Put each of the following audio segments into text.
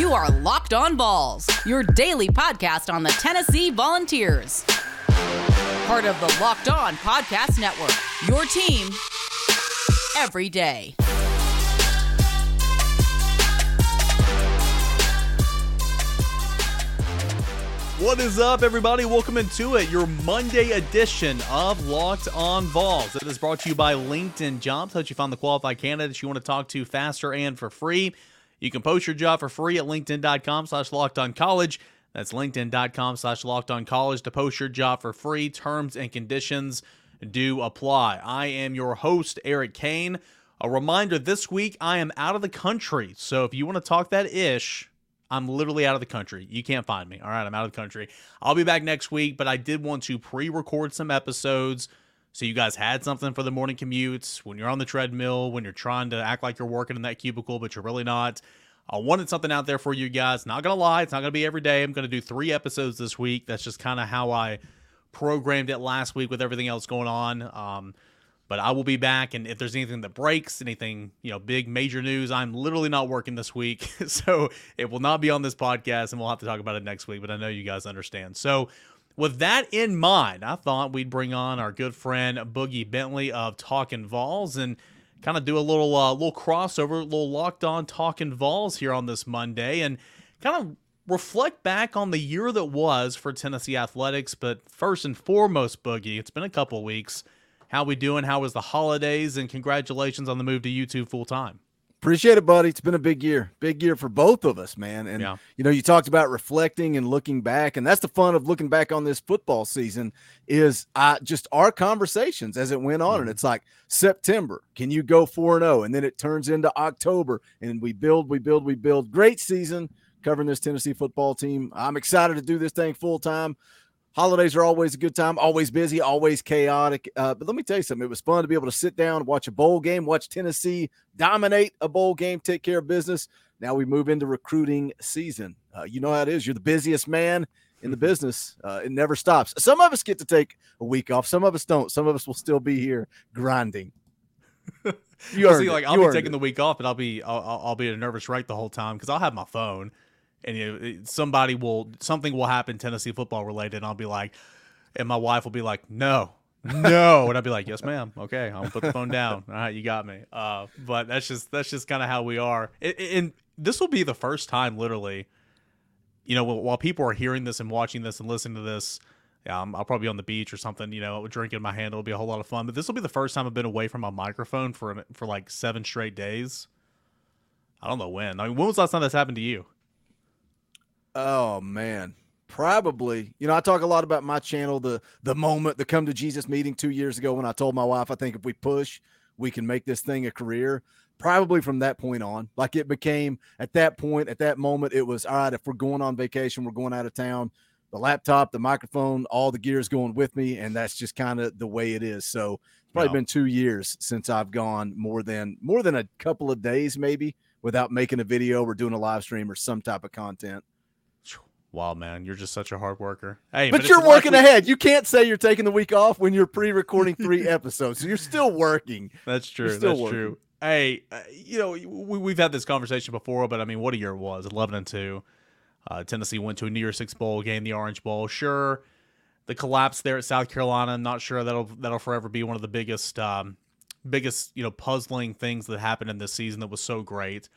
You are Locked On Vols, your daily podcast on the Tennessee Volunteers. Part of the Locked On Podcast Network, your team every day. What is up, everybody? Welcome into it, your Monday edition of Locked On Vols. It is brought to you by LinkedIn Jobs. Helps you find the qualified candidates you want to talk to faster and for free. You can post your job for free at linkedin.com slash locked on college. That's linkedin.com slash locked on college to post your job for free. Terms and conditions do apply. I am your host, Eric Kane. A reminder this week, I am out of the country. So if you want to talk that ish, I'm literally out of the country. You can't find me. All right, I'm out of the country. I'll be back next week, but I did want to pre record some episodes so you guys had something for the morning commutes when you're on the treadmill, when you're trying to act like you're working in that cubicle, but you're really not. I wanted something out there for you guys. Not to lie, it's not to be every day. I'm to do three episodes this week. That's just kind of how I programmed it last week with everything else going on. Um, but I will be back, and if there's anything that breaks, anything you know, big major news, I'm literally not working this week, so it will not be on this podcast, and we'll have to talk about it next week. But I know you guys understand. So, with that in mind, I thought we'd bring on our good friend Boogie Bentley of Talking Vols and kind of do a little uh, little crossover, a little locked on Talking Vols here on this Monday, and kind of reflect back on the year that was for Tennessee athletics. But first and foremost, Boogie, it's been a couple weeks how we doing? How was the holidays? And congratulations on the move to YouTube full time. Appreciate it, buddy. It's been a big year, big year for both of us, man. And yeah. you know, you talked about reflecting and looking back, and that's the fun of looking back on this football season is uh, just our conversations as it went on. Mm-hmm. And it's like September, can you go four and zero, oh? and then it turns into October, and we build, we build, we build. Great season covering this Tennessee football team. I'm excited to do this thing full time holidays are always a good time, always busy, always chaotic. Uh, but let me tell you something. It was fun to be able to sit down, watch a bowl game, watch Tennessee dominate a bowl game, take care of business. Now we move into recruiting season. Uh, you know how it is. You're the busiest man in the mm-hmm. business. Uh, it never stops. Some of us get to take a week off. Some of us don't. Some of us will still be here grinding. you see, like I'll be taking it. the week off, but I'll be I'll, I'll be a nervous wreck the whole time because I'll have my phone and you know, somebody will something will happen Tennessee football related, and I'll be like, and my wife will be like, no. no, and I'd be like, "Yes, ma'am. Okay, I'll put the phone down. All right, you got me." Uh, but that's just that's just kind of how we are. And this will be the first time, literally, you know, while people are hearing this and watching this and listening to this, yeah, i will probably be on the beach or something, you know, drinking in my hand. It'll be a whole lot of fun. But this will be the first time I've been away from my microphone for for like seven straight days. I don't know when. I mean, when was the last time this happened to you? Oh man, probably. You know, I talk a lot about my channel, the the moment, the come to Jesus meeting two years ago when I told my wife, I think if we push, we can make this thing a career. Probably from that point on, like it became at that point, at that moment, it was all right. If we're going on vacation, we're going out of town. The laptop, the microphone, all the gear is going with me, and that's just kind of the way it is. So it's probably wow. been two years since I've gone more than more than a couple of days, maybe, without making a video or doing a live stream or some type of content. Wow, man, you're just such a hard worker. Hey, but, but you're working ahead. You can't say you're taking the week off when you're pre-recording three episodes. So you're still working. That's true. That's working. true. Hey, uh, you know, we, have had this conversation before, but I mean, what a year it was 11 and 2. Uh, Tennessee went to a New Year's Six Bowl game, the Orange Bowl. Sure, the collapse there at South Carolina. I'm not sure that'll that'll forever be one of the biggest, um, biggest you know, puzzling things that happened in this season that was so great.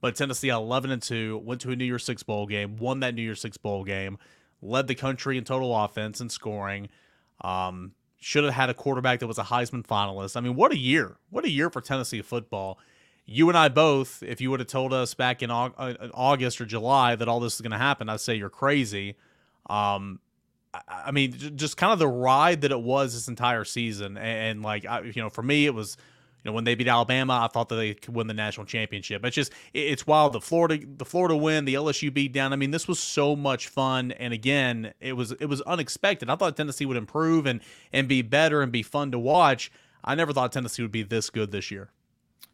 But Tennessee, 11 and 2, went to a New Year's Six bowl game, won that New Year's Six bowl game, led the country in total offense and scoring. Um, should have had a quarterback that was a Heisman finalist. I mean, what a year! What a year for Tennessee football. You and I both, if you would have told us back in uh, August or July that all this is going to happen, I'd say you're crazy. Um, I mean, just kind of the ride that it was this entire season, and, like, you know, for me, it was know, when they beat Alabama, I thought that they could win the national championship. It's just it's wild. The Florida the Florida win, the LSU beat down. I mean, this was so much fun. And again, it was it was unexpected. I thought Tennessee would improve and and be better and be fun to watch. I never thought Tennessee would be this good this year.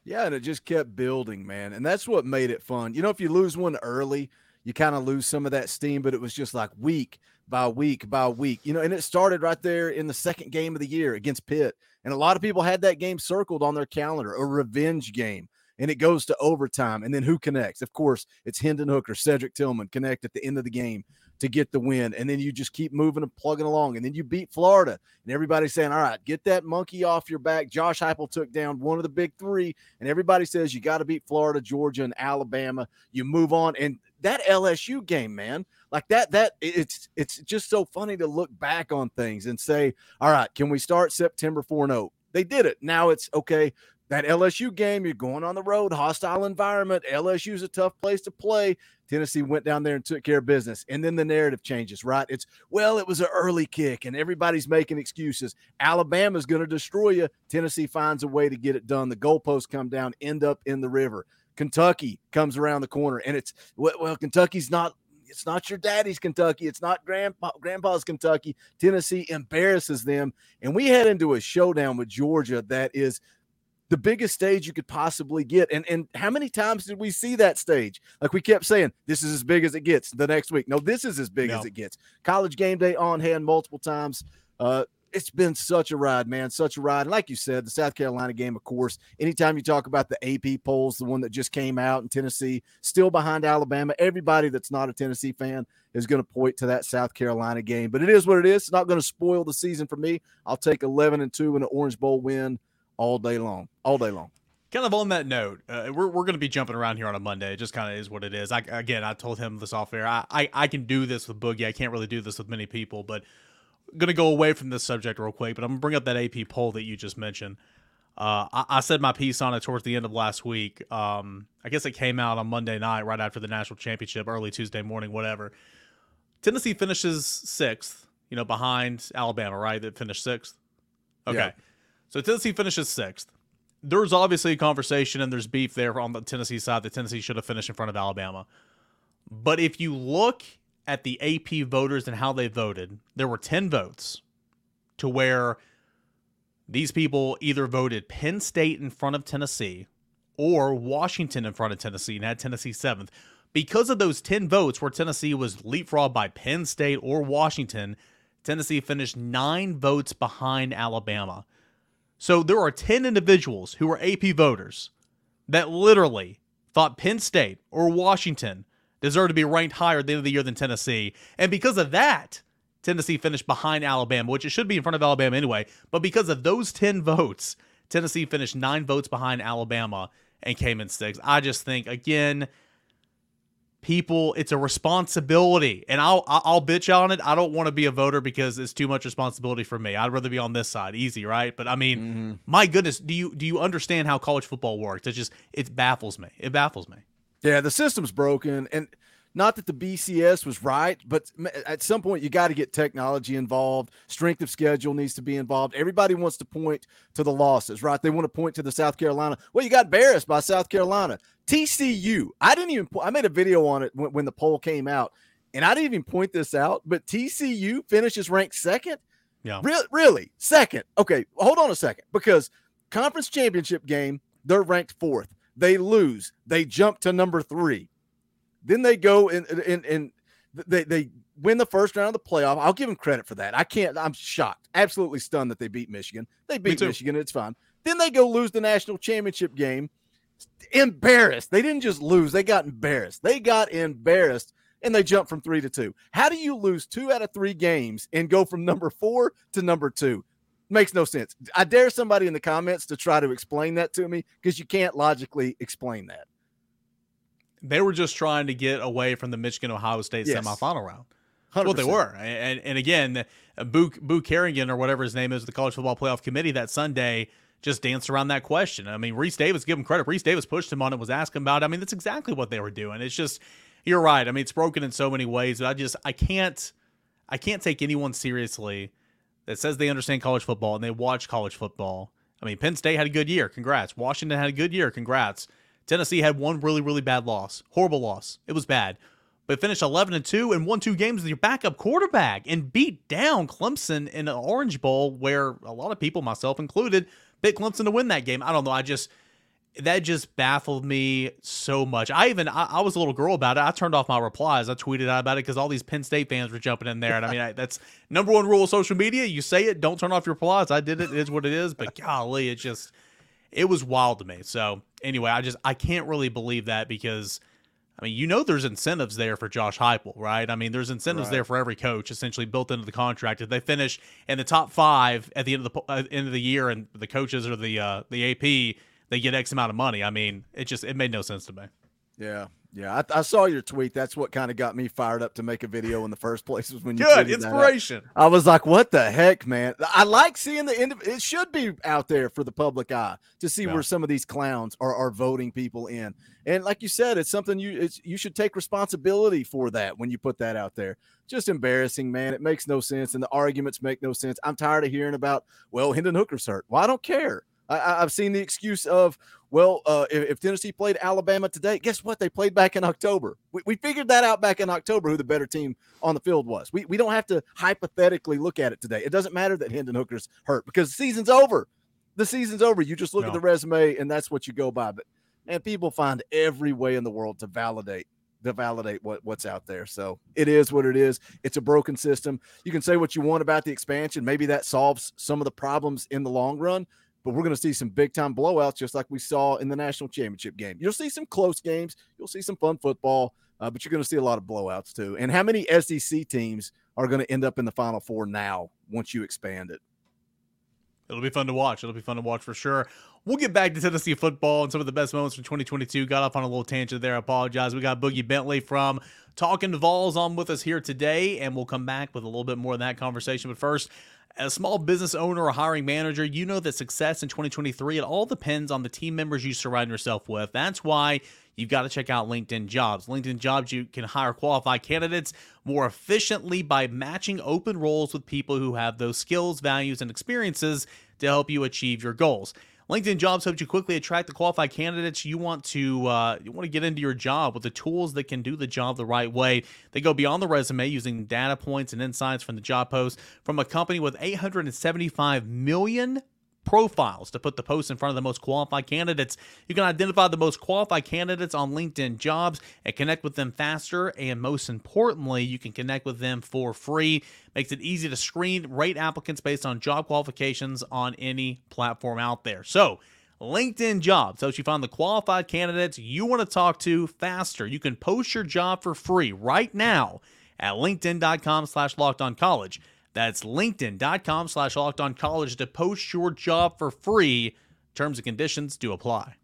Yeah, and it just kept building, man. And that's what made it fun. You know, if you lose one early, you kind of lose some of that steam, but it was just like week by week by week. You know, and it started right there in the second game of the year against Pitt. And a lot of people had that game circled on their calendar, a revenge game. and it goes to overtime. And then who connects? Of course, it's Hendon Hooker, Cedric Tillman connect at the end of the game to get the win. And then you just keep moving and plugging along. And then you beat Florida. And everybody's saying, all right, get that monkey off your back. Josh Heupel took down one of the big three. And everybody says you got to beat Florida, Georgia, and Alabama. You move on. And that LSU game, man, like that, that it's it's just so funny to look back on things and say, all right, can we start September 4 0? They did it. Now it's okay that LSU game, you're going on the road, hostile environment. LSU's a tough place to play. Tennessee went down there and took care of business. And then the narrative changes, right? It's, well, it was an early kick and everybody's making excuses. Alabama's going to destroy you. Tennessee finds a way to get it done. The goalposts come down, end up in the river. Kentucky comes around the corner and it's, well, Kentucky's not it's not your daddy's Kentucky. It's not grandpa, grandpa's Kentucky. Tennessee embarrasses them. And we head into a showdown with Georgia that is the biggest stage you could possibly get. And and how many times did we see that stage? Like we kept saying, this is as big as it gets the next week. No, this is as big no. as it gets. College game day on hand multiple times. Uh, it's been such a ride, man, such a ride. Like you said, the South Carolina game, of course, anytime you talk about the AP polls, the one that just came out in Tennessee, still behind Alabama, everybody that's not a Tennessee fan is going to point to that South Carolina game. But it is what it is. It's not going to spoil the season for me. I'll take 11 and 2 in an Orange Bowl win all day long, all day long. Kind of on that note, uh, we're, we're going to be jumping around here on a Monday. It just kind of is what it is. I, again, I told him this off air. I, I, I can do this with Boogie. I can't really do this with many people, but going to go away from this subject real quick. But I'm going to bring up that AP poll that you just mentioned. Uh, I, I, said my piece on it towards the end of last week. Um, I guess it came out on Monday night, right after the national championship, early Tuesday morning, whatever. Tennessee finishes sixth, you know, behind Alabama, right? That finished sixth. Okay. Yeah. So Tennessee finishes sixth. There's obviously a conversation and there's beef there on the Tennessee side that Tennessee should have finished in front of Alabama. But if you look at the AP voters and how they voted, there were 10 votes to where these people either voted Penn State in front of Tennessee or Washington in front of Tennessee and had Tennessee seventh. Because of those 10 votes where Tennessee was leapfrogged by Penn State or Washington, Tennessee finished nine votes behind Alabama. So there are 10 individuals who are AP voters that literally thought Penn State or Washington deserved to be ranked higher at the end of the year than Tennessee. And because of that, Tennessee finished behind Alabama, which it should be in front of Alabama anyway. But because of those 10 votes, Tennessee finished nine votes behind Alabama and came in sixth. I just think, again, people it's a responsibility and i'll i'll bitch on it i don't want to be a voter because it's too much responsibility for me i'd rather be on this side easy right but i mean mm-hmm. my goodness do you do you understand how college football works it just it baffles me it baffles me yeah the system's broken and not that the BCS was right, but at some point you got to get technology involved. Strength of schedule needs to be involved. Everybody wants to point to the losses, right? They want to point to the South Carolina. Well, you got embarrassed by South Carolina. TCU. I didn't even. I made a video on it when, when the poll came out, and I didn't even point this out. But TCU finishes ranked second. Yeah. Really, really second. Okay, hold on a second because conference championship game they're ranked fourth. They lose. They jump to number three. Then they go and and, and they they win the first round of the playoff. I'll give them credit for that. I can't. I'm shocked, absolutely stunned that they beat Michigan. They beat Michigan. It's fine. Then they go lose the national championship game. Embarrassed. They didn't just lose. They got embarrassed. They got embarrassed and they jumped from three to two. How do you lose two out of three games and go from number four to number two? Makes no sense. I dare somebody in the comments to try to explain that to me because you can't logically explain that. They were just trying to get away from the Michigan Ohio State yes. semifinal round. That's what they were. And and again, Boo Boo Carrigan or whatever his name is, the College Football Playoff Committee that Sunday just danced around that question. I mean, Rece Davis, give him credit. Rece Davis pushed him on it, was asking about. It. I mean, that's exactly what they were doing. It's just you're right. I mean, it's broken in so many ways. But I just I can't I can't take anyone seriously that says they understand college football and they watch college football. I mean, Penn State had a good year. Congrats. Washington had a good year. Congrats. Tennessee had one really, really bad loss. Horrible loss. It was bad. But finished 11 and 2 and won two games with your backup quarterback and beat down Clemson in an Orange Bowl where a lot of people, myself included, picked Clemson to win that game. I don't know. I just that just baffled me so much. I even I, I, was a little girl about it. I turned off my replies. I tweeted out about it because all these Penn State fans were jumping in there. And I mean, I, that's number one rule of social media. You say it, don't turn off your replies. I did it. It is what it is. But golly, it just it was wild to me. So anyway, I just I can't really believe that because I mean, you know, there's incentives there for Josh Heupel, right? I mean, there's incentives right. there for every coach, essentially built into the contract. If they finish in the top five at the end of the uh, end of the year, and the coaches or the uh, the AP, they get X amount of money. I mean, it just it made no sense to me. Yeah, yeah, I, I, saw your tweet. That's what kind of got me fired up to make a video in the first place. Was when you good inspiration. I was like, "What the heck, man!" I like seeing the end. Of, It should be out there for the public eye to see yeah. where some of these clowns are, are voting people in. And like you said, it's something you it's, you should take responsibility for that when you put that out there. Just embarrassing, man. It makes no sense, and the arguments make no sense. I'm tired of hearing about, well, Hendon Hooker's hurt. Well, I don't care. I, have seen the excuse of, well, uh, if, if, Tennessee played Alabama today, guess what? They played back in October. We, we, figured that out back in October who the better team on the field was. We, we don't have to hypothetically look at it today. It doesn't matter that Hendon Hooker's hurt because the season's over. The season's over. You just look no. at the resume and that's what you go by. But and people find every way in the world to validate to validate what, what's out there. So it is what it is. It's a broken system. You can say what you want about the expansion. Maybe that solves some of the problems in the long run but we're going to see some big time blowouts just like we saw in the national championship game. You'll see some close games, you'll see some fun football, uh, but you're going to see a lot of blowouts too. And how many SEC teams are going to end up in the Final Four now once you expand it? It'll be fun to watch. It'll be fun to watch for sure. We'll get back to Tennessee football and some of the best moments from 2022. Got off on a little tangent there. I apologize. We got Boogie Bentley from Talking Vols on with us here today, and we'll come back with a little bit more of that conversation. But first, as a small business owner or hiring manager, you know that success in 2023, it all depends on the team members you surround yourself with. That's why you've got to check out LinkedIn Jobs. LinkedIn Jobs, you can hire qualified candidates more efficiently by matching open roles with people who have those skills, values, and experiences to help you achieve your goals. LinkedIn Jobs helps you quickly attract the qualified candidates you want to uh, you want to get into your job with the tools that can do the job the right way. They go beyond the resume using data points and insights from the job post from a company with 875 million profiles to put the post in front of the most qualified candidates. You can identify the most qualified candidates on LinkedIn jobs and connect with them faster. And most importantly, you can connect with them for free. Makes it easy to screen, rate applicants based on job qualifications on any platform out there. So, LinkedIn Jobs helps you find the qualified candidates you want to talk to faster. You can post your job for free right now at linkedin.com slash locked on college. That's linkedin.com slash locked on college to post your job for free. Terms and conditions do apply.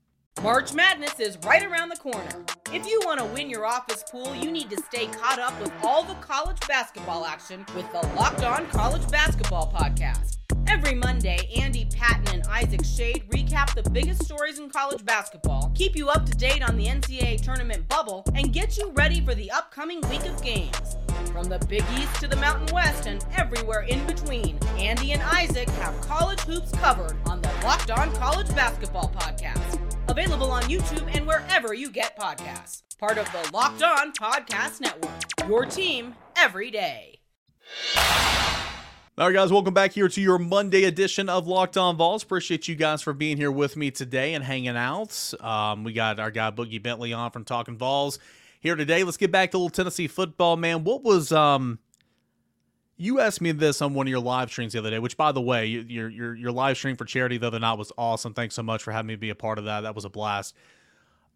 March Madness is right around the corner. If you want to win your office pool, you need to stay caught up with all the college basketball action with the Locked On College Basketball Podcast. Every Monday, Andy Patton and Isaac Shade recap the biggest stories in college basketball, keep you up to date on the NCAA tournament bubble, and get you ready for the upcoming week of games. From the Big East to the Mountain West and everywhere in between, Andy and Isaac have college hoops covered on the Locked On College Basketball Podcast. Available on YouTube and wherever you get podcasts. Part of the Locked On Podcast Network. Your team every day. All right, guys, welcome back here to your Monday edition of Locked On Vols. Appreciate you guys for being here with me today and hanging out. Um, we got our guy Boogie Bentley on from Talking Vols here today. Let's get back to little Tennessee football, man. What was um you asked me this on one of your live streams the other day, which by the way, your your your live stream for charity the other night was awesome. Thanks so much for having me be a part of that. That was a blast.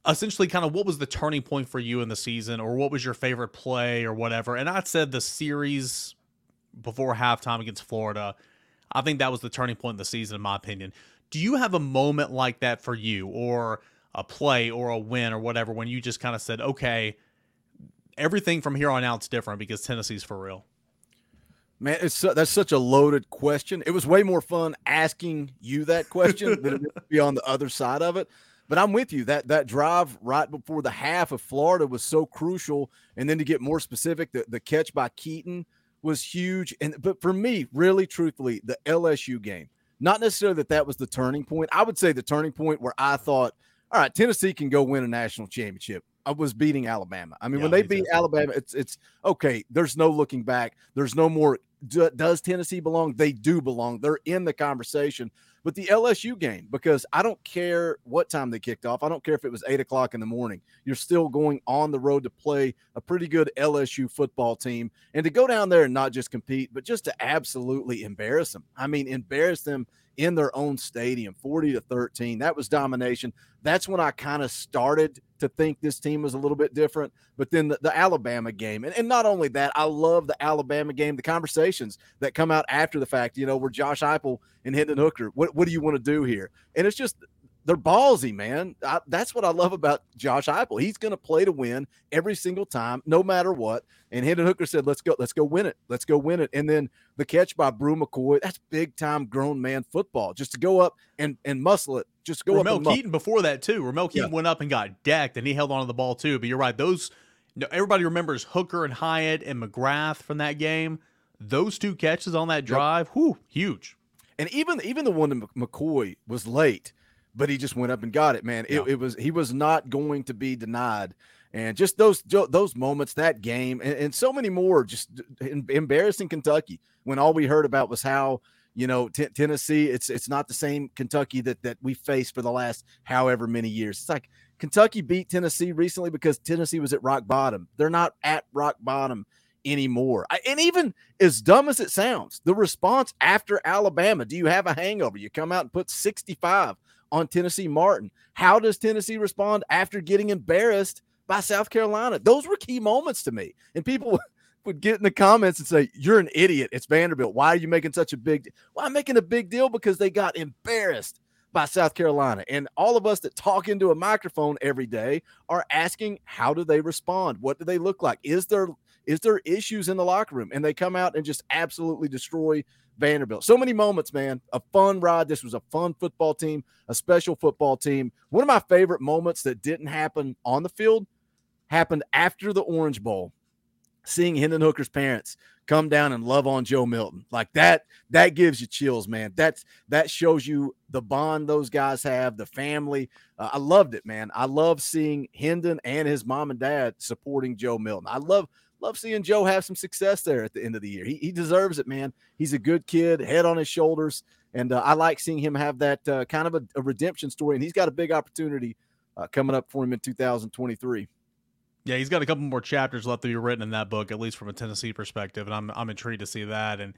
Essentially, kind of what was the turning point for you in the season, or what was your favorite play, or whatever. And I said the series before halftime against Florida. I think that was the turning point in the season, in my opinion. Do you have a moment like that for you, or a play or a win or whatever when you just kind of said, okay, everything from here on out is different because Tennessee's for real? Man, it's that's such a loaded question. It was way more fun asking you that question than it be on the other side of it. But I'm with you. That that drive right before the half of Florida was so crucial, and then to get more specific, the, the catch by Keyton was huge. And but for me, really truthfully, the LSU game, not necessarily that that was the turning point. I would say the turning point where I thought all right, Tennessee can go win a national championship. I was beating Alabama. I mean, yeah, when they beat Alabama, it's it's okay. There's no looking back. There's no more. does Tennessee belong? They do belong. They're in the conversation. But the LSU game, because I don't care what time they kicked off. I don't care if it was eight o'clock in the morning. You're still going on the road to play a pretty good LSU football team, and to go down there and not just compete, but just to absolutely embarrass them. I mean, embarrass them in their own stadium, 40 to 13. That was domination. That's when I kind of started to think this team was a little bit different. But then the, the Alabama game, and, and, not only that, I love the Alabama game, the conversations that come out after the fact, you know, where Josh Heupel and Hendon Hooker, what, what do you want to do here? And it's just they're ballsy, man. I, that's what I love about Josh Heupel. He's going to play to win every single time, no matter what. And Hendon Hooker said, "Let's go, let's go win it, let's go win it." And then the catch by Bru McCoy, that's big time grown man football. Just to go up and and muscle it, just go Ramel up. Ramel Keyton before that too. Ramel Keyton yeah. went up and got decked, and he held on to the ball too. But you're right; those everybody remembers Hooker and Hyatt and McGrath from that game. Those two catches on that drive, yep. whoo, huge. And even even the one that McCoy was late but he just went up and got it, man. It, yeah. it was he was not going to be denied. And just those those moments, that game, and, and so many more, just embarrassing Kentucky when all we heard about was how you know t- Tennessee. It's it's not the same Kentucky that that we faced for the last however many years. It's like Kentucky beat Tennessee recently because Tennessee was at rock bottom. They're not at rock bottom anymore. I, and even as dumb as it sounds, the response after Alabama, do you have a hangover? You come out and put 65 on Tennessee Martin. How does Tennessee respond after getting embarrassed by South Carolina? Those were key moments to me. And people would get in the comments and say, You're an idiot. It's Vanderbilt. Why are you making such a big deal? Well, I'm making a big deal because they got embarrassed by South Carolina. And all of us that talk into a microphone every day are asking, How do they respond? What do they look like? Is there is there issues in the locker room? And they come out and just absolutely destroy Vanderbilt. So many moments, man. A fun ride. This was a fun football team, a special football team. One of my favorite moments that didn't happen on the field happened after the Orange Bowl. Seeing Hendon Hooker's parents come down and love on Joe Milton. Like that, that gives you chills, man. That's that shows you the bond those guys have, the family. Uh, I loved it, man. I love seeing Hendon and his mom and dad supporting Joe Milton. I love love seeing Joe have some success there at the end of the year. He, he deserves it, man. He's a good kid, head on his shoulders. And uh, I like seeing him have that uh, kind of a, a, redemption story. And he's got a big opportunity uh, coming up for him in 2023. Yeah, he's got a couple more chapters left to be written in that book, at least from a Tennessee perspective. And I'm, I'm intrigued to see that. And,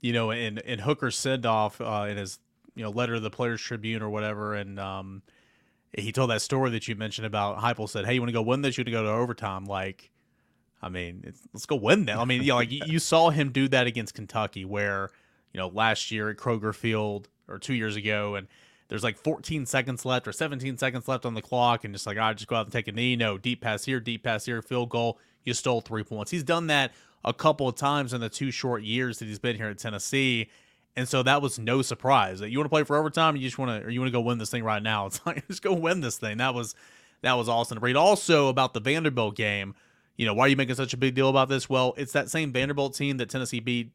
you know, in, in Hooker's send off uh, in his, you know, letter to the Players Tribune or whatever. And, um, he told that story that you mentioned about Heupel said, Hey, you want to go win this? You want to go to overtime? Like, I mean, let's go win them. I mean, you know, like you saw him do that against Kentucky, where you know last year at Kroger Field or two years ago, and there's like 14 seconds left or 17 seconds left on the clock, and just like I right, just go out and take a knee. No, deep pass here, deep pass here, field goal. You stole three points. He's done that a couple of times in the two short years that he's been here at Tennessee. And so that was no surprise. That you want to play for overtime, you just want to, or you want to go win this thing right now. It's like just go win this thing. That was that was awesome to read. Also about the Vanderbilt game, you know, why are you making such a big deal about this? Well, it's that same Vanderbilt team that Tennessee beat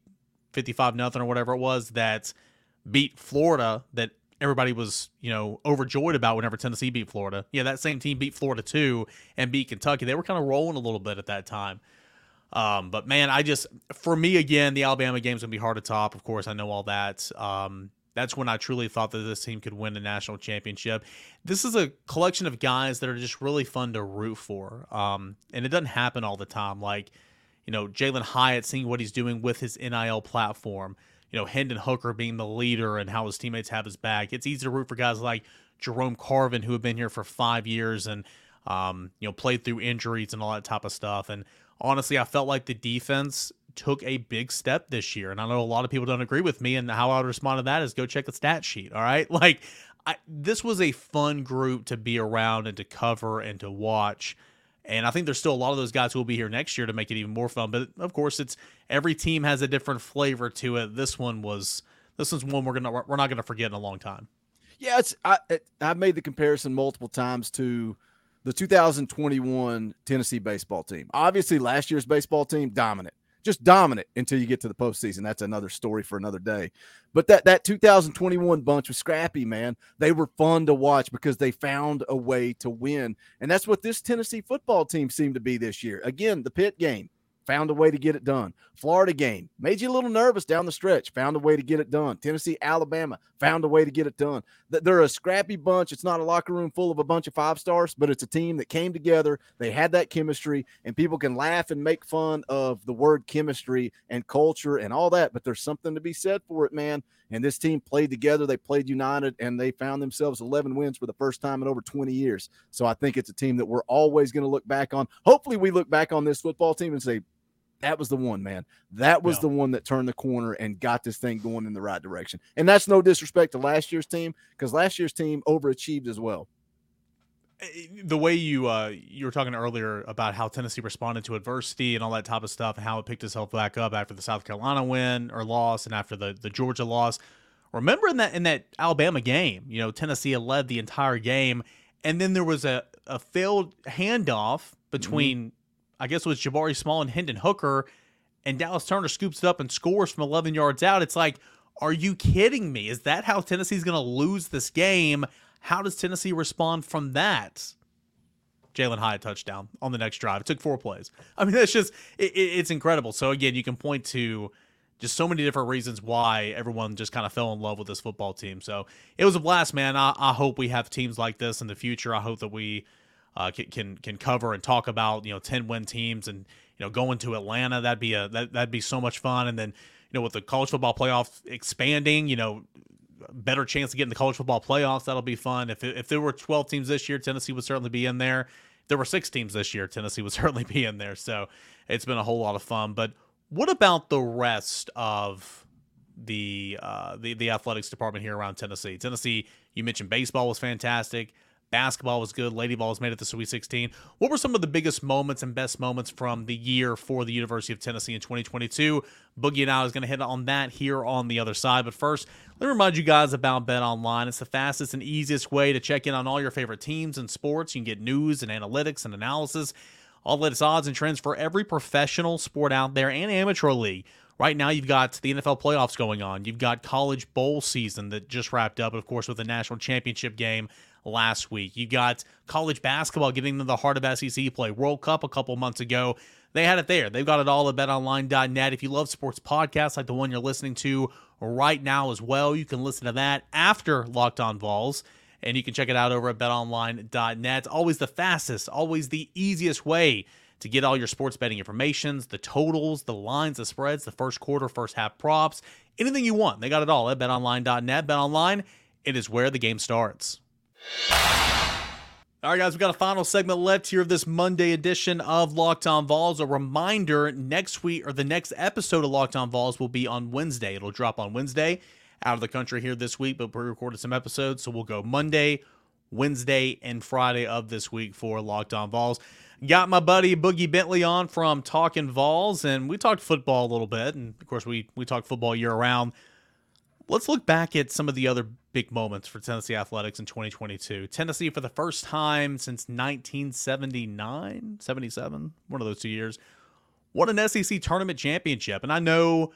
55 nothing or whatever it was that beat Florida that everybody was, you know, overjoyed about whenever Tennessee beat Florida. Yeah, that same team beat Florida too and beat Kentucky. They were kind of rolling a little bit at that time. Um, but man, I just for me again, the Alabama game's gonna be hard to top. Of course, I know all that. Um, that's when I truly thought that this team could win a national championship. This is a collection of guys that are just really fun to root for. Um, and it doesn't happen all the time. Like, you know, Jalin Hyatt seeing what he's doing with his NIL platform, you know, Hendon Hooker being the leader and how his teammates have his back. It's easy to root for guys like Jerome Carvin, who have been here for five years and, um, you know, played through injuries and all that type of stuff. And honestly, I felt like the defense took a big step this year. And I know a lot of people don't agree with me. And how I would respond to that is go check the stat sheet. All right. Like, I, this was a fun group to be around and to cover and to watch. And I think there's still a lot of those guys who will be here next year to make it even more fun. But of course, it's every team has a different flavor to it. This one was this is one we're gonna we're not gonna forget in a long time. Yeah, it's I I've made the comparison multiple times to the 2021 Tennessee baseball team. Obviously, last year's baseball team dominant just dominant until you get to the postseason. That's another story for another day. But that that 2021 bunch was scrappy, man. They were fun to watch because they found a way to win, and that's what this Tennessee football team seemed to be this year. Again, the Pitt game found a way to get it done. Florida game made you a little nervous down the stretch, found a way to get it done. Tennessee, Alabama found a way to get it done. They're a scrappy bunch. It's not a locker room full of a bunch of five stars, but it's a team that came together. They had that chemistry, and people can laugh and make fun of the word chemistry and culture and all that, but there's something to be said for it, man. And this team played together, they played united, and they found themselves 11 wins for the first time in over 20 years. So I think it's a team that we're always going to look back on. Hopefully, we look back on this football team and say, that was the one, man. That was yeah. the one that turned the corner and got this thing going in the right direction. And that's no disrespect to last year's team because last year's team overachieved as well. Eh, the way you uh, you were talking earlier about how Tennessee responded to adversity and all that type of stuff, and how it picked itself back up after the South Carolina win or loss, and after the the Georgia loss. Remember in that in that Alabama game, you know Tennessee led the entire game, and then there was a a failed handoff between mm-hmm. I guess it was Jabari Small and Hendon Hooker, and Dallas Turner scoops it up and scores from 11 yards out. It's like, are you kidding me? Is that how Tennessee's going to lose this game? How does Tennessee respond from that? Jalin Hyatt touchdown on the next drive. It took four plays. I mean, that's just it, it's incredible. So again, you can point to just so many different reasons why everyone just kind of fell in love with this football team. So it was a blast, man. I, I hope we have teams like this in the future. I hope that we uh, can, can can cover and talk about you know ten win teams and you know going to Atlanta that'd be a that that'd be so much fun. And then you know with the college football playoff expanding you know better chance to get in the college football playoffs that'll be fun. If if there were 12 teams this year Tennessee would certainly be in there. If there were six teams this year Tennessee would certainly be in there. So it's been a whole lot of fun. But what about the rest of the uh, the the athletics department here around Tennessee? Tennessee you mentioned baseball was fantastic Basketball was good. Lady Vols made it to Sweet 16. What were some of the biggest moments and best moments from the year for the University of Tennessee in 2022? Boogie and I is going to hit on that here on the other side. But first, let me remind you guys about Bet Online. It's the fastest and easiest way to check in on all your favorite teams and sports. You can get news and analytics and analysis, all the latest odds and trends for every professional sport out there and amateur league. Right now, you've got the NFL playoffs going on. You've got college bowl season that just wrapped up, of course, with the national championship game last week. You got college basketball getting into the heart of SEC play. World Cup a couple months ago. They had it there. They've got it all at betonline.net. If you love sports podcasts like the one you're listening to right now as well, you can listen to that after Locked On Vols. And you can check it out over at betonline.net. Always the fastest, always the easiest way to get all your sports betting informations, the totals, the lines, the spreads, the first quarter, first half props, anything you want. They got it all at betonline.net. BetOnline, it is where the game starts. All right, guys, we got a final segment left here of this Monday edition of Locked On Vols. A reminder next week or the next episode of Locked On Vols will be on Wednesday. It'll drop on Wednesday out of the country here this week, but we recorded some episodes. So we'll go Monday, Wednesday, and Friday of this week for Locked On Vols. Got my buddy Boogie Bentley on from Talking Vols, and we talked football a little bit. And of course, we, we talk football year round let's look back at some of the other big moments for Tennessee athletics in 2022. Tennessee, for the first time since 1979, 77, one of those two years, won an SEC tournament championship. And I know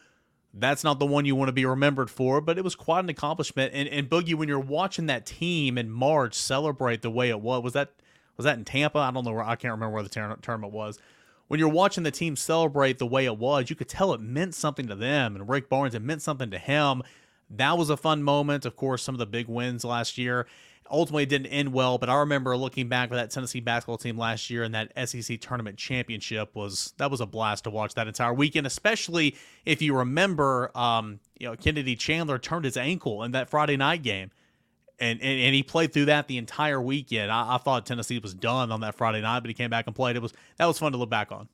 that's not the one you want to be remembered for, but it was quite an accomplishment. And, and Boogie, when you're watching that team in March celebrate the way it was, was that was that in Tampa? I don't know where I can't remember where the tournament was. When you're watching the team celebrate the way it was, you could tell it meant something to them. And Rick Barnes, it meant something to him that was a fun moment. Of course, some of the big wins last year ultimately didn't end well, but I remember looking back for that Tennessee basketball team last year and that SEC tournament championship was that was a blast to watch that entire weekend, especially if you remember, um, you know, Kennedy Chandler turned his ankle in that Friday night game. And, and, and he played through that the entire weekend. I, I thought Tennessee was done on that Friday night, but he came back and played. It was that was fun to look back on.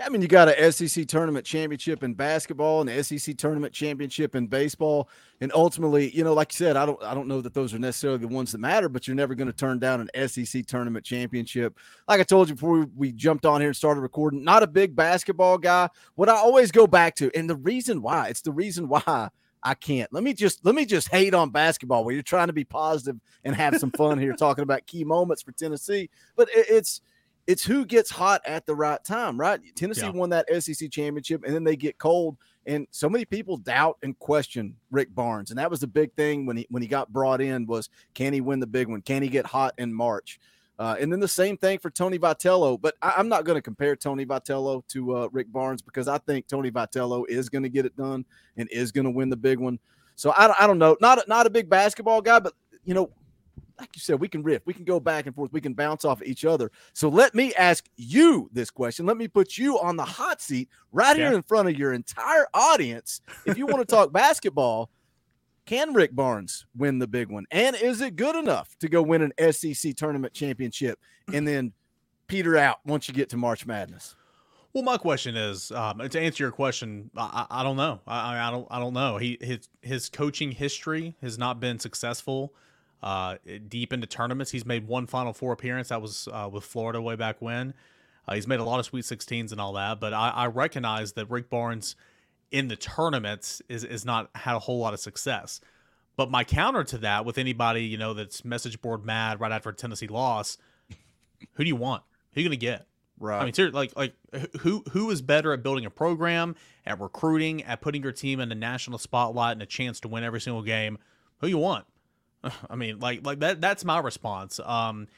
I mean, you got a SEC tournament championship in basketball and the SEC tournament championship in baseball, and ultimately, you know, like you said, I don't, I don't know that those are necessarily the ones that matter, but you're never going to turn down an SEC tournament championship. Like I told you before we, we jumped on here and started recording, not a big basketball guy. What I always go back to, and the reason why, it's the reason why I can't. Let me just let me just hate on basketball where you're trying to be positive and have some fun here talking about key moments for Tennessee, but it, it's it's who gets hot at the right time, right? Tennessee yeah. won that SEC championship and then they get cold. And so many people doubt and question Rick Barnes. And that was the big thing when he when he got brought in was can he win the big one? Can he get hot in March? Uh, and then the same thing for Tony Vitello. But I, am not going to compare Tony Vitello to uh, Rick Barnes because I think Tony Vitello is going to get it done and is going to win the big one. So I, I don't know. Not not a big basketball guy, but you know like you said, we can riff, we can go back and forth, we can bounce off each other. So let me ask you this question. Let me put you on the hot seat right yeah. here in front of your entire audience. If you want to talk basketball, Can Rick Barnes win the big one? And is it good enough to go win an SEC tournament championship and then peter out once you get to March Madness? Well, my question is um, to answer your question. I, I don't know. I, I, don't. I don't know. He his his coaching history has not been successful. Uh, deep into tournaments, he's made one Final Four appearance. That was uh, with Florida way back when. Uh, he's made a lot of Sweet 16s and all that. But I, I recognize that Rick Barnes in the tournaments is is not had a whole lot of success. But my counter to that, with anybody you know that's message board mad right after a Tennessee loss, who do you want? Who are you gonna get? Right. I mean, seriously, like like who who is better at building a program, at recruiting, at putting your team in the national spotlight and a chance to win every single game? Who you want? I mean, like like that that's my response. Um,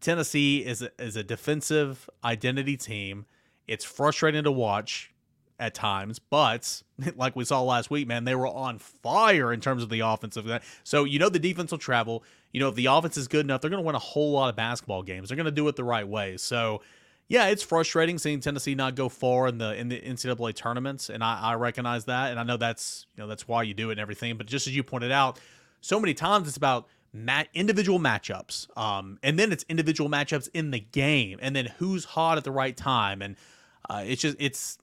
Tennessee is a, is a defensive identity team. It's frustrating to watch at times, but like we saw last week, man, they were on fire in terms of the offensive. So you know the defense will travel. You know if the offense is good enough, they're going to win a whole lot of basketball games. They're going to do it the right way. So yeah, it's frustrating seeing Tennessee not go far in the in the NCAA tournaments, and I, I recognize that, and I know that's you know that's why you do it and everything. But just as you pointed out, so many times it's about mat- individual matchups, um, and then it's individual matchups in the game, and then who's hot at the right time, and uh, it's just it's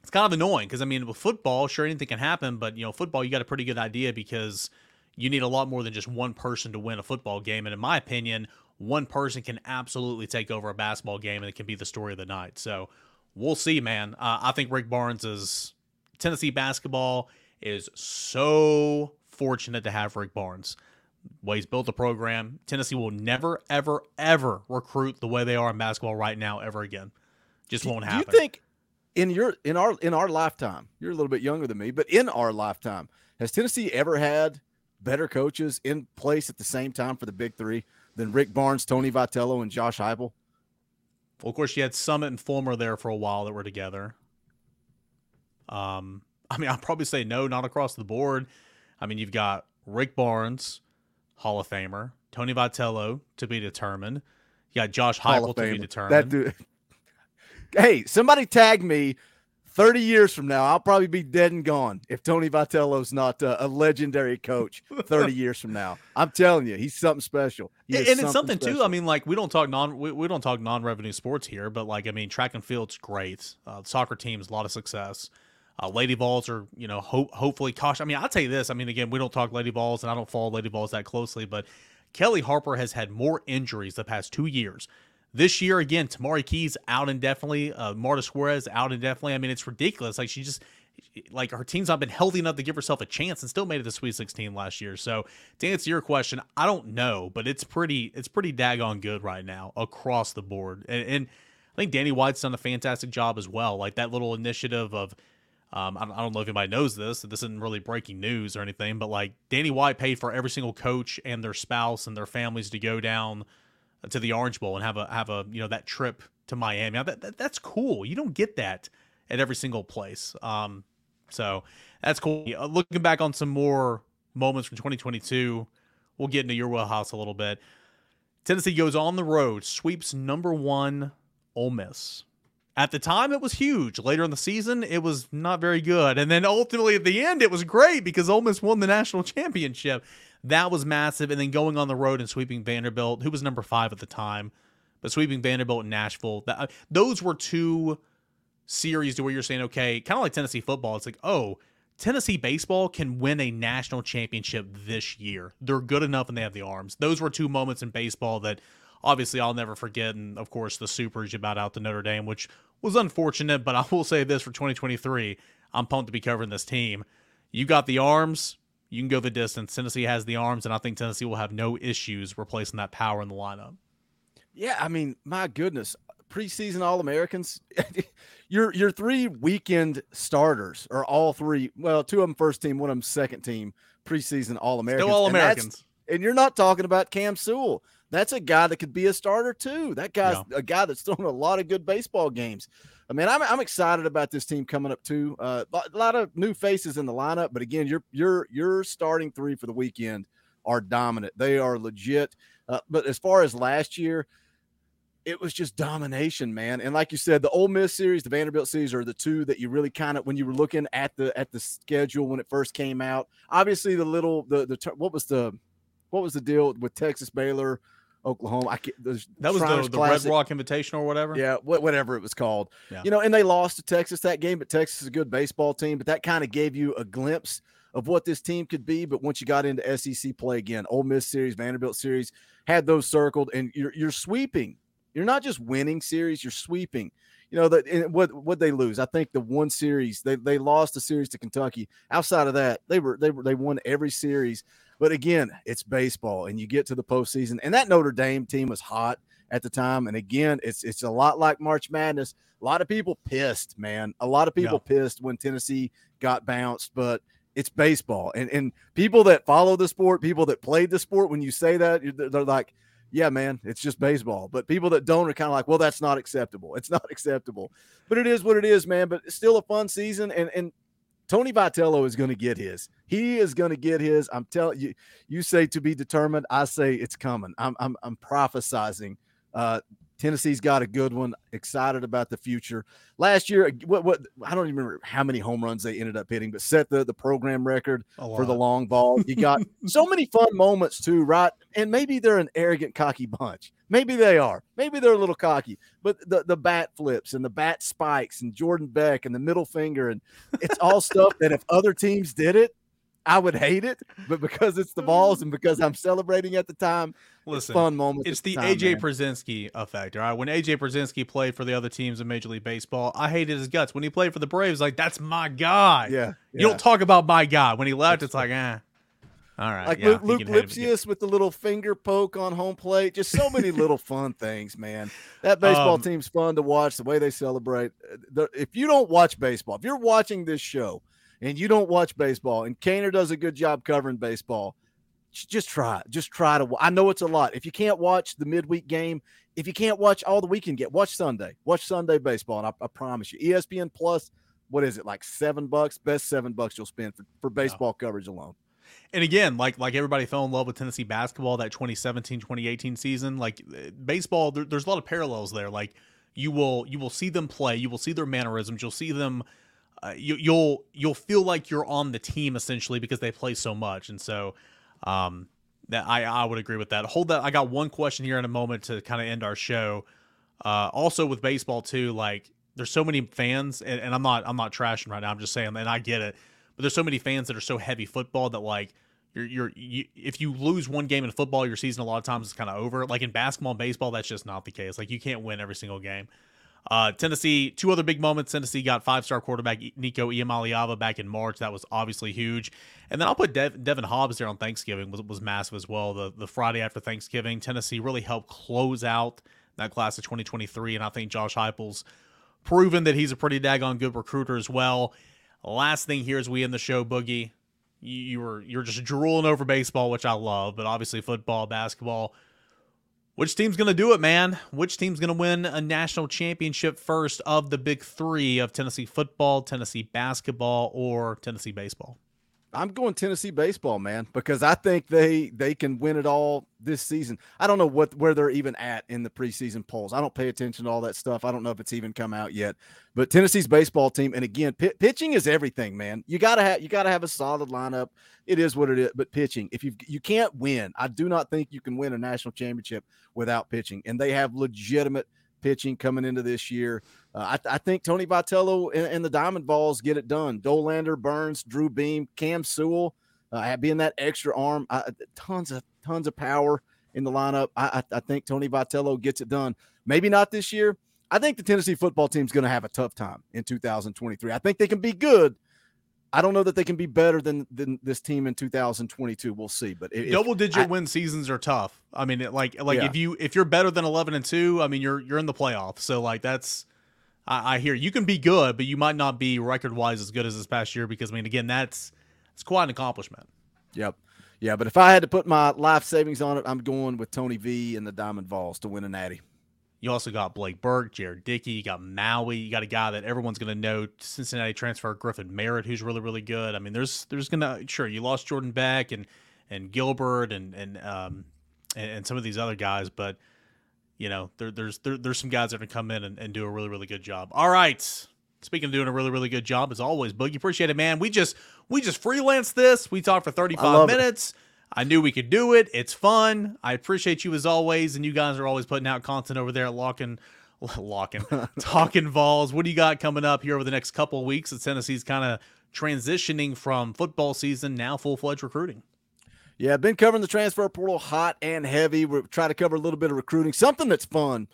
it's kind of annoying because I mean with football, sure anything can happen, but you know football you got a pretty good idea because you need a lot more than just one person to win a football game, and in my opinion one person can absolutely take over a basketball game and it can be the story of the night. So we'll see, man. Uh, I think Rick Barnes is Tennessee basketball is so fortunate to have Rick Barnes. Way he's built the program. Tennessee will never, ever, ever recruit the way they are in basketball right now ever again. Just won't happen. Do you think in your in our in our lifetime, you're a little bit younger than me, but in our lifetime, has Tennessee ever had better coaches in place at the same time for the big three? than Rick Barnes, Tony Vitello, and Josh Heupel? Well, of course, you had Summitt and Fulmer there for a while that were together. Um, I mean, I'd probably say no, not across the board. I mean, you've got Rick Barnes, Hall of Famer, Tony Vitello to be determined. You got Josh Heupel to be determined. That dude. Hey, somebody tag me 30 years from now, I'll probably be dead and gone if Tony Vitello's not uh, a legendary coach 30 years from now. I'm telling you, he's something special. He and it's something, special. too. I mean, like we don't talk non we, we don't talk non-revenue sports here, but like I mean, track and field's great. Uh, soccer teams, a lot of success. Uh, Lady Vols are, you know, ho- hopefully cautious. I mean, I'll tell you this. I mean, again, we don't talk Lady Vols, and I don't follow Lady Vols that closely, but Kellie Harper has had more injuries the past two years this year, again, Tamari Keys out indefinitely. Uh, Marta Suarez out indefinitely. I mean, it's ridiculous. Like she just like her team's not been healthy enough to give herself a chance and still made it to Sweet 16 last year. So to answer your question, I don't know, but it's pretty it's pretty daggone good right now across the board. And, and I think Danny White's done a fantastic job as well. Like that little initiative of um, I, don't, I don't know if anybody knows this. This isn't really breaking news or anything, but like Danny White paid for every single coach and their spouse and their families to go down to the Orange Bowl and have a have a you know that trip to Miami. Now that, that that's cool. You don't get that at every single place. Um, so that's cool. Uh, looking back on some more moments from 2022, we'll get into your wheelhouse a little bit. Tennessee goes on the road, sweeps number one Ole Miss. At the time, it was huge. Later in the season, it was not very good. And then ultimately at the end, it was great because Ole Miss won the national championship. That was massive. And then going on the road and sweeping Vanderbilt, who was number five at the time, but sweeping Vanderbilt and Nashville, that, uh, those were two series to where you're saying, okay, kind of like Tennessee football. It's like, oh, Tennessee baseball can win a national championship this year. They're good enough and they have the arms. Those were two moments in baseball that obviously I'll never forget. And of course, the Supers about out to Notre Dame, which was unfortunate, but I will say this for 2023, I'm pumped to be covering this team. You got the arms, you can go the distance. Tennessee has the arms, and I think Tennessee will have no issues replacing that power in the lineup. Yeah, I mean, my goodness, preseason All Americans, your your three weekend starters are all three. Well, two of them first team, one of them second team preseason All Americans. All Americans, and, and, you're not talking about Cam Sewell. That's a guy that could be a starter too. That guy's yeah. a guy that's thrown a lot of good baseball games. I mean, I'm, I'm excited about this team coming up too. Uh, a lot of new faces in the lineup, but again, your your your starting three for the weekend are dominant. They are legit. Uh, but as far as last year, it was just domination, man. And like you said, the Ole Miss series, the Vanderbilt series are the two that you really kind of when you were looking at the at the schedule when it first came out. Obviously, the little the the what was the what was the deal with Texas Baylor? Oklahoma. I the that was the, the Red Rock Invitation or whatever. Yeah, whatever it was called. Yeah. You know, and they lost to Texas that game, but Texas is a good baseball team. But that kind of gave you a glimpse of what this team could be. But once you got into SEC play again, Ole Miss series, Vanderbilt series, had those circled, and you're you're sweeping. You're not just winning series, you're sweeping. You know that what what they lose. I think the one series they they lost the series to Kentucky. Outside of that, they were they were they won every series. But again, it's baseball, and you get to the postseason, and that Notre Dame team was hot at the time. And again, it's it's a lot like March Madness. A lot of people pissed, man. A lot of people yeah. pissed when Tennessee got bounced, but it's baseball. And and people that follow the sport, people that played the sport, when you say that, they're like, yeah, man, it's just baseball. But people that don't are kind of like, well, that's not acceptable. It's not acceptable. But it is what it is, man. But it's still a fun season. And and Tony Vitello is going to get his. He is going to get his. I'm telling you. You say to be determined. I say it's coming. I'm I'm I'm prophesizing. Uh, Tennessee's got a good one. Excited about the future. Last year, what what I don't even remember how many home runs they ended up hitting, but set the the program record for the long ball. You got so many fun moments too, right? And maybe they're an arrogant, cocky bunch. Maybe they are. Maybe they're a little cocky. But the the bat flips and the bat spikes and Jordan Beck and the middle finger and it's all stuff that if other teams did it, I would hate it, but because it's the Vols and because I'm celebrating at the time, Listen, it's fun moment. It's the, the time, AJ man. effect. All right, when AJ Pierzynski played for the other teams in Major League Baseball, I hated his guts. When he played for the Braves, like that's my guy. Yeah, yeah. you don't talk about my guy. When he left, it's like, eh. All right, like yeah, Luc, Luc Lipcius with the little finger poke on home plate. Just so many little fun things, man. That baseball um, team's fun to watch. The way they celebrate. Uh, if you don't watch baseball, if you're watching this show and you don't watch baseball, and Kaner does a good job covering baseball, just try. Just try to. I know it's a lot. If you can't watch the midweek game, if you can't watch all the weekend get, watch Sunday. Watch Sunday baseball, and I, I promise you, ESPN Plus. What is it like seven bucks? Best seven bucks you'll spend for, for baseball yeah. coverage alone. And again, like like everybody fell in love with Tennessee basketball that 2017 2018 season. Like eh, baseball, there, there's a lot of parallels there. Like you will you will see them play, you will see their mannerisms, you'll see them uh, you, will you'll, you'll feel like you're on the team essentially because they play so much, and so um, that I I would agree with that. Hold that. I got one question here in a moment to kind of end our show. Uh, also with baseball too, like there's so many fans, and, and I'm not I'm not trashing right now. I'm just saying, and I get it, but there's so many fans that are so heavy football that like you're you're you, if you lose one game in football, your season a lot of times is kind of over. Like in basketball and baseball, that's just not the case. Like you can't win every single game. Uh, Tennessee, two other big moments. Tennessee got five star quarterback Nico Iamaleava back in March. That was obviously huge. And then I'll put Dev- Daevin Hobbs there on Thanksgiving was, was massive as well. The the Friday after Thanksgiving, Tennessee really helped close out that class of 2023. And I think Josh Heupel's proven that he's a pretty daggone good recruiter as well. Last thing here as we end the show, Boogie. You, you were you're just drooling over baseball, which I love, but obviously football, basketball which team's going to do it, man? Which team's going to win a national championship first of the big three of Tennessee football, Tennessee basketball, or Tennessee baseball? I'm going Tennessee baseball, man, because I think they they can win it all this season. I don't know what where they're even at in the preseason polls. I don't pay attention to all that stuff. I don't know if it's even come out yet. But Tennessee's baseball team, and again, p- pitching is everything, man. You gotta have you gotta have a solid lineup. It is what it is. But pitching, if you you can't win, I do not think you can win a national championship without pitching. And they have legitimate pitching coming into this year. Uh, I, I, think Tony Vitello and, and, the Diamond Vols get it done. Dollander, Burns, Drew Beam, Cam Sewell, uh, being that extra arm, tons of tons of power in the lineup. I, I, I think Tony Vitello gets it done. Maybe not this year. I think the Tennessee football team is going to have a tough time in 2023. I think they can be good, I don't know that they can be better than than this team in 2022. We'll see. But if, double digit I, win seasons are tough. I mean, like like yeah. if you if you're better than 11 and two, I mean you're you're in the playoffs. So like that's I, I hear you can be good, but you might not be record wise as good as this past year because I mean again that's it's quite an accomplishment. Yep. Yeah, but if I had to put my life savings on it, I'm going with Tony V and the Diamond Vols to win a natty. You also got Blake Burke, Jared Dickey. You got Maui. You got a guy that everyone's going to know, Cincinnati transfer Griffin Merritt, who's really really good. I mean, there's there's going to sure you lost Jordan Beck and and Gilbert and and um and, and some of these other guys, but you know, there, there's there, there's some guys that are gonna come in and, and do a really really good job. All right. Speaking of doing a really really good job as always, Boogie, appreciate it, man. We just we just freelance this. We talked for 35 minutes. It. I knew we could do it. It's fun. I appreciate you as always, and you guys are always putting out content over there at Locking, Locking, Talking Vols. What do you got coming up here over the next couple of weeks? As Tennessee's kind of transitioning from football season now full fledged recruiting. Yeah, I've been covering the transfer portal hot and heavy. We're trying to cover a little bit of recruiting. Something that's fun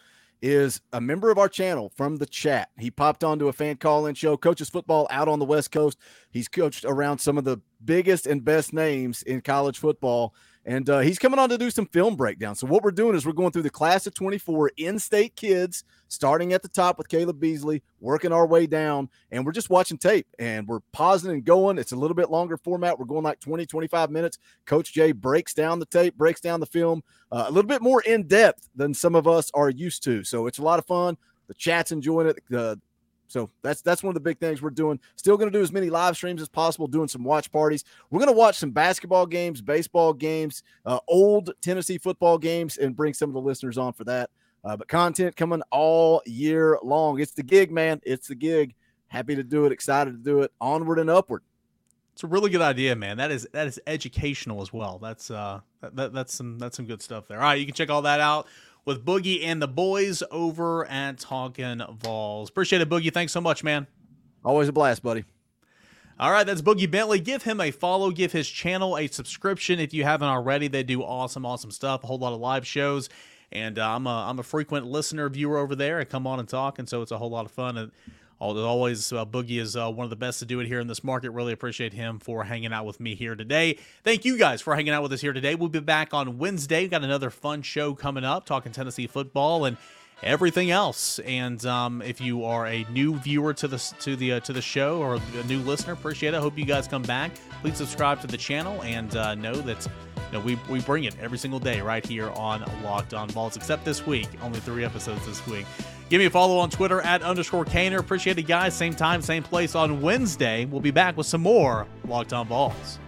is a member of our channel from the chat. He popped onto a fan call in show, coaches football out on the West Coast. He's coached around some of the biggest and best names in college football. And uh, he's coming on to do some film breakdown. So, what we're doing is we're going through the class of 24 in state kids, starting at the top with Caleb Beasley, working our way down. And we're just watching tape and we're pausing and going. It's a little bit longer format. We're going like 20, 25 minutes. Coach Jay breaks down the tape, breaks down the film uh, a little bit more in depth than some of us are used to. So, it's a lot of fun. The chat's enjoying it. The so that's that's one of the big things we're doing. Still going to do as many live streams as possible, doing some watch parties. We're going to watch some basketball games, baseball games, uh, old Tennessee football games, and bring some of the listeners on for that. Uh, but content coming all year long. It's the gig, man. It's the gig. Happy to do it. Excited to do it. Onward and upward. It's a really good idea, man. That is that is educational as well. That's uh that, that's some that's some good stuff there. All right, you can check all that out with Boogie and the boys over at Talking Vols. Appreciate it, Boogie. Thanks so much, man. Always a blast, buddy. All right, that's Boogie Bentley. Give him a follow. Give his channel a subscription if you haven't already. They do awesome, awesome stuff. A whole lot of live shows, and uh, I'm a I'm a frequent listener viewer over there. I come on and talk, and so it's a whole lot of fun. And always, uh, Boogie is uh, one of the best to do it here in this market. Really appreciate him for hanging out with me here today. Thank you guys for hanging out with us here today. We'll be back on Wednesday. We've got another fun show coming up, talking Tennessee football and everything else. And um, if you are a new viewer to the to the uh, to the show or a new listener, appreciate it. Hope you guys come back. Please subscribe to the channel and uh, know that you know, we we bring it every single day right here on Locked On Vols. Except this week, only three episodes this week. Give me a follow on Twitter at underscore Caner. Appreciate it, guys. Same time, same place on Wednesday. We'll be back with some more Locked On Vols.